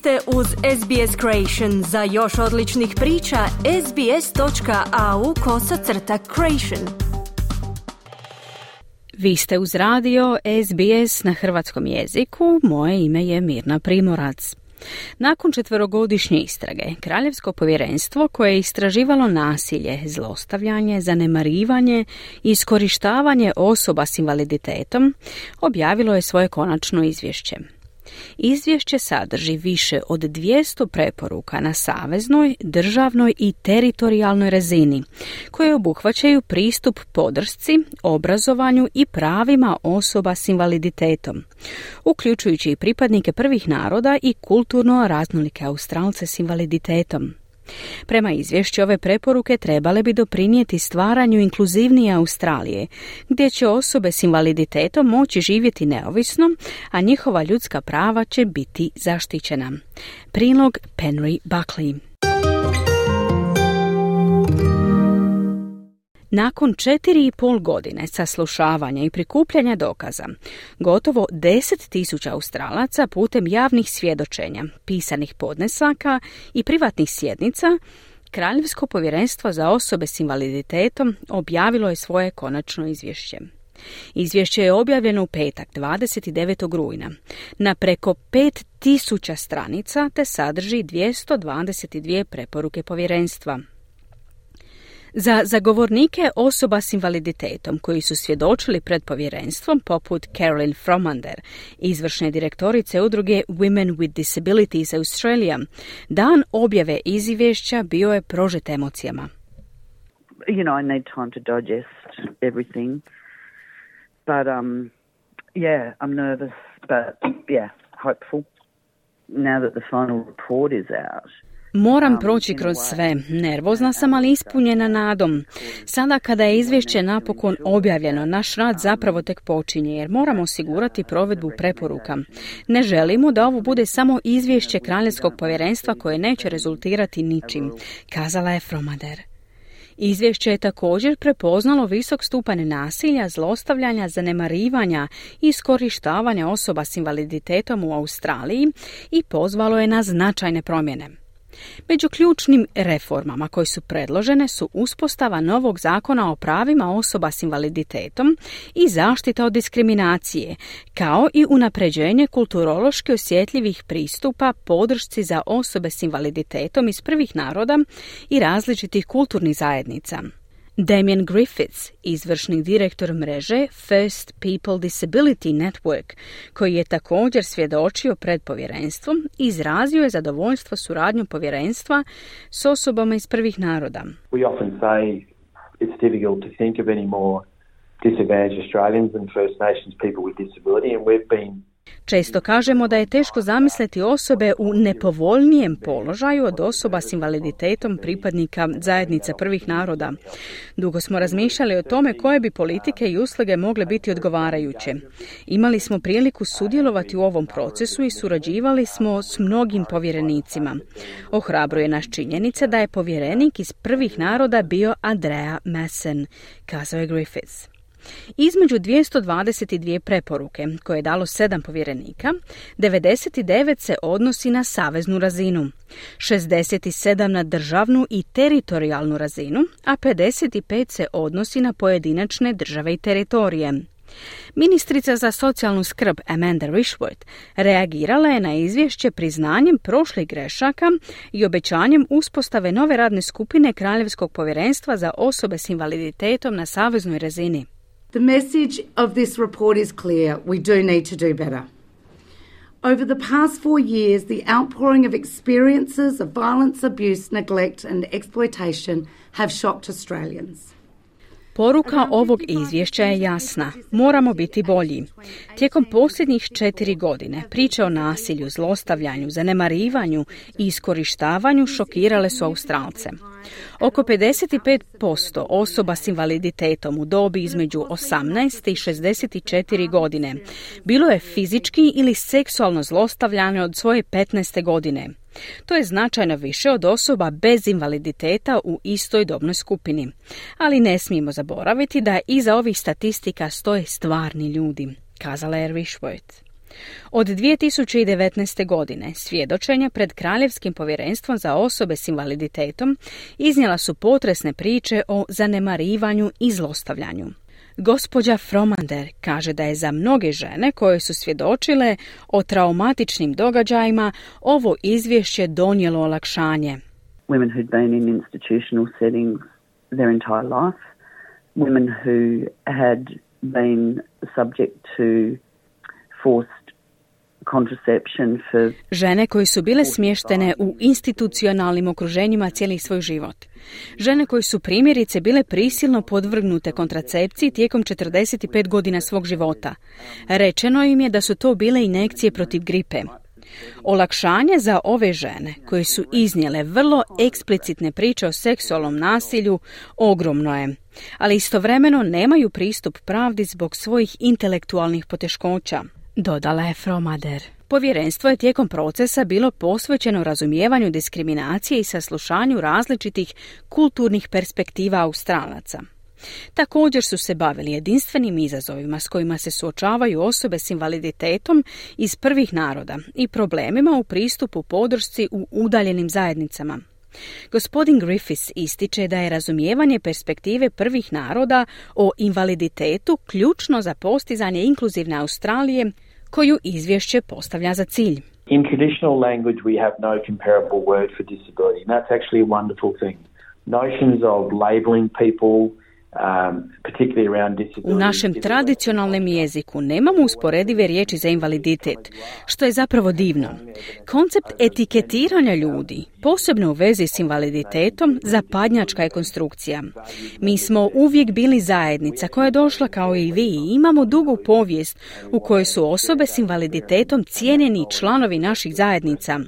ste uz SBS Creation. Za još odličnih priča, sbs.au kosacrta creation. Vi ste uz radio SBS na hrvatskom jeziku. Moje ime je Mirna Primorac. Nakon četverogodišnje istrage, Kraljevsko povjerenstvo koje je istraživalo nasilje, zlostavljanje, zanemarivanje i iskorištavanje osoba s invaliditetom, objavilo je svoje konačno izvješće. Izvješće sadrži više od 200 preporuka na saveznoj, državnoj i teritorijalnoj razini, koje obuhvaćaju pristup podršci, obrazovanju i pravima osoba s invaliditetom, uključujući i pripadnike prvih naroda i kulturno raznolike Australce s invaliditetom. Prema izvješću ove preporuke trebale bi doprinijeti stvaranju inkluzivnije Australije, gdje će osobe s invaliditetom moći živjeti neovisno, a njihova ljudska prava će biti zaštićena. Prilog Penry Buckley Nakon četiri i pol godine saslušavanja i prikupljanja dokaza, gotovo deset tisuća Australaca putem javnih svjedočenja, pisanih podnesaka i privatnih sjednica, Kraljevsko povjerenstvo za osobe s invaliditetom objavilo je svoje konačno izvješće. Izvješće je objavljeno u petak 29. rujna na preko 5000 stranica te sadrži 222 preporuke povjerenstva. Za zagovornike osoba s invaliditetom koji su svjedočili pred povjerenstvom, poput Carolyn Fromander, izvršne direktorice udruge Women with Disabilities Australia, dan objave izvješća bio je prožet emocijama. You know, I need time to digest everything. But um, yeah, I'm nervous, but yeah, hopeful. Now that the final report is out. Moram proći kroz sve. Nervozna sam, ali ispunjena nadom. Sada kada je izvješće napokon objavljeno, naš rad zapravo tek počinje, jer moramo osigurati provedbu preporuka. Ne želimo da ovo bude samo izvješće Kraljevskog povjerenstva koje neće rezultirati ničim, kazala je Fromader. Izvješće je također prepoznalo visok stupanj nasilja, zlostavljanja, zanemarivanja i iskorištavanja osoba s invaliditetom u Australiji i pozvalo je na značajne promjene. Među ključnim reformama koje su predložene su uspostava novog zakona o pravima osoba s invaliditetom i zaštita od diskriminacije, kao i unapređenje kulturološki osjetljivih pristupa podršci za osobe s invaliditetom iz prvih naroda i različitih kulturnih zajednica. Damien Griffiths, izvršni direktor mreže First People Disability Network, koji je također svjedočio pred povjerenstvom, izrazio je zadovoljstvo suradnjom povjerenstva s osobama iz prvih naroda. We it's difficult to think of any more disadvantaged Australians than First Nations people with disability and we've been Često kažemo da je teško zamisliti osobe u nepovoljnijem položaju od osoba s invaliditetom pripadnika zajednice prvih naroda. Dugo smo razmišljali o tome koje bi politike i usluge mogle biti odgovarajuće. Imali smo priliku sudjelovati u ovom procesu i surađivali smo s mnogim povjerenicima. Ohrabruje nas činjenica da je povjerenik iz prvih naroda bio Andrea Massen, kazao je Griffiths. Između 222 preporuke koje je dalo sedam povjerenika, 99 se odnosi na saveznu razinu, 67 na državnu i teritorijalnu razinu, a 55 se odnosi na pojedinačne države i teritorije. Ministrica za socijalnu skrb Amanda Rishworth reagirala je na izvješće priznanjem prošlih grešaka i obećanjem uspostave nove radne skupine Kraljevskog povjerenstva za osobe s invaliditetom na saveznoj razini. The message of this report is clear we do need to do better. Over the past four years, the outpouring of experiences of violence, abuse, neglect, and exploitation have shocked Australians. Poruka ovog izvješća je jasna. Moramo biti bolji. Tijekom posljednjih četiri godine priče o nasilju, zlostavljanju, zanemarivanju i iskorištavanju šokirale su Australce. Oko 55% osoba s invaliditetom u dobi između 18 i 64 godine bilo je fizički ili seksualno zlostavljano od svoje 15. godine. To je značajno više od osoba bez invaliditeta u istoj dobnoj skupini. Ali ne smijemo zaboraviti da iza ovih statistika stoje stvarni ljudi, kazala je Rishworth. Od 2019. godine svjedočenja pred Kraljevskim povjerenstvom za osobe s invaliditetom iznijela su potresne priče o zanemarivanju i zlostavljanju. Gospođa Fromander kaže da je za mnoge žene koje su svjedočile o traumatičnim događajima ovo izvješće donijelo olakšanje. Women who'd been in institutional settings their entire life, women who had been subject to forced Žene koje su bile smještene u institucionalnim okruženjima cijeli svoj život. Žene koje su primjerice bile prisilno podvrgnute kontracepciji tijekom 45 godina svog života. Rečeno im je da su to bile injekcije protiv gripe. Olakšanje za ove žene koje su iznijele vrlo eksplicitne priče o seksualnom nasilju ogromno je, ali istovremeno nemaju pristup pravdi zbog svojih intelektualnih poteškoća dodala je Fromader. Povjerenstvo je tijekom procesa bilo posvećeno razumijevanju diskriminacije i saslušanju različitih kulturnih perspektiva Australaca. Također su se bavili jedinstvenim izazovima s kojima se suočavaju osobe s invaliditetom iz prvih naroda i problemima u pristupu podršci u udaljenim zajednicama. Gospodin Griffiths ističe da je razumijevanje perspektive prvih naroda o invaliditetu ključno za postizanje inkluzivne Australije koju izvješće postavlja za cilj. In traditional language we have no comparable word for disability and that's actually a wonderful thing. Notions of labeling people u našem tradicionalnom jeziku nemamo usporedive riječi za invaliditet, što je zapravo divno. Koncept etiketiranja ljudi, posebno u vezi s invaliditetom, zapadnjačka je konstrukcija. Mi smo uvijek bili zajednica koja je došla kao i vi i imamo dugu povijest u kojoj su osobe s invaliditetom cijenjeni članovi naših zajednica.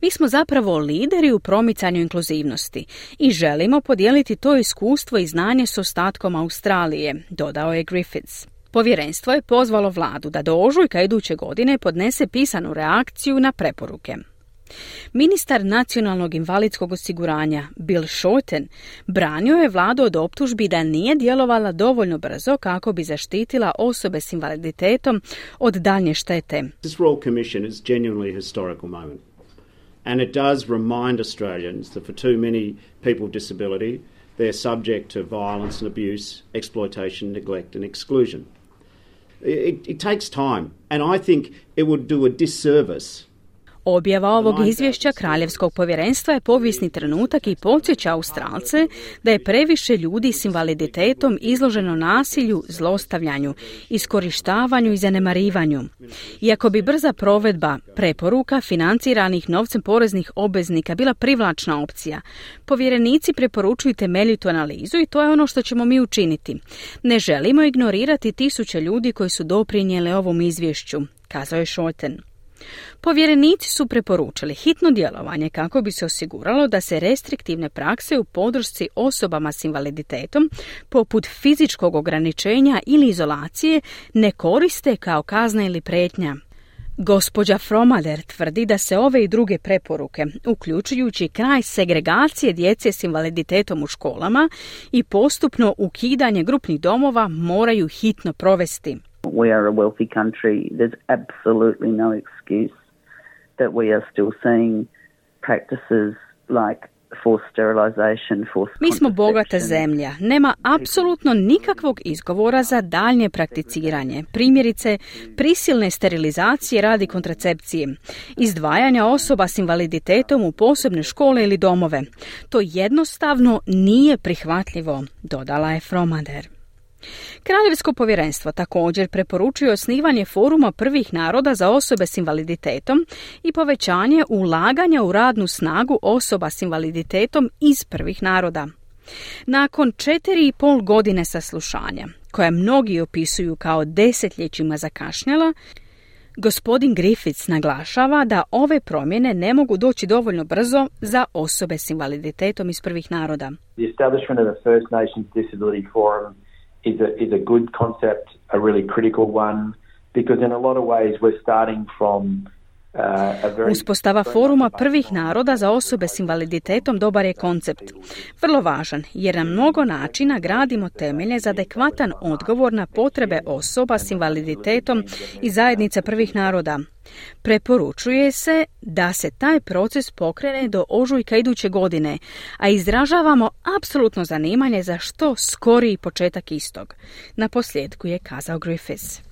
Mi smo zapravo lideri u promicanju inkluzivnosti i želimo podijeliti to iskustvo i znanje s ostatkom Australije, dodao je Griffiths. Povjerenstvo je pozvalo vladu da do ožujka iduće godine podnese pisanu reakciju na preporuke. Ministar nacionalnog invalidskog osiguranja Bill Shorten branio je vladu od optužbi da nije djelovala dovoljno brzo kako bi zaštitila osobe s invaliditetom od daljnje štete. This Royal Commission is genuinely historical moment. And it does remind Australians that for too many people with disability they're subject to violence and abuse, exploitation, neglect, and exclusion. It, it takes time, and I think it would do a disservice Objava ovog izvješća Kraljevskog povjerenstva je povijesni trenutak i podsjeća Australce da je previše ljudi s invaliditetom izloženo nasilju, zlostavljanju, iskorištavanju i zanemarivanju. Iako bi brza provedba preporuka financiranih novcem poreznih obveznika bila privlačna opcija, povjerenici preporučuju temeljitu analizu i to je ono što ćemo mi učiniti. Ne želimo ignorirati tisuće ljudi koji su doprinijele ovom izvješću, kazao je Šolten. Povjerenici su preporučili hitno djelovanje kako bi se osiguralo da se restriktivne prakse u podršci osobama s invaliditetom, poput fizičkog ograničenja ili izolacije, ne koriste kao kazna ili pretnja. Gospođa Fromader tvrdi da se ove i druge preporuke, uključujući kraj segregacije djece s invaliditetom u školama i postupno ukidanje grupnih domova, moraju hitno provesti. We are a wealthy country. There's absolutely no excuse that we are still seeing practices like Mi smo bogata zemlja. Nema apsolutno nikakvog izgovora za daljnje prakticiranje. Primjerice, prisilne sterilizacije radi kontracepcije, izdvajanja osoba s invaliditetom u posebne škole ili domove. To jednostavno nije prihvatljivo, dodala je Fromader. Kraljevsko povjerenstvo također preporučuje osnivanje foruma prvih naroda za osobe s invaliditetom i povećanje ulaganja u radnu snagu osoba s invaliditetom iz prvih naroda. Nakon četiri i pol godine saslušanja, koja mnogi opisuju kao desetljećima zakašnjela, Gospodin Griffiths naglašava da ove promjene ne mogu doći dovoljno brzo za osobe s invaliditetom iz prvih naroda. The is a, is a good concept, a really critical one, because in a lot of ways we're starting from Uspostava foruma prvih naroda za osobe s invaliditetom dobar je koncept. Vrlo važan jer na mnogo načina gradimo temelje za adekvatan odgovor na potrebe osoba s invaliditetom i zajednice prvih naroda. Preporučuje se da se taj proces pokrene do ožujka iduće godine, a izražavamo apsolutno zanimanje za što skoriji početak istog. Na posljedku je kazao Griffiths.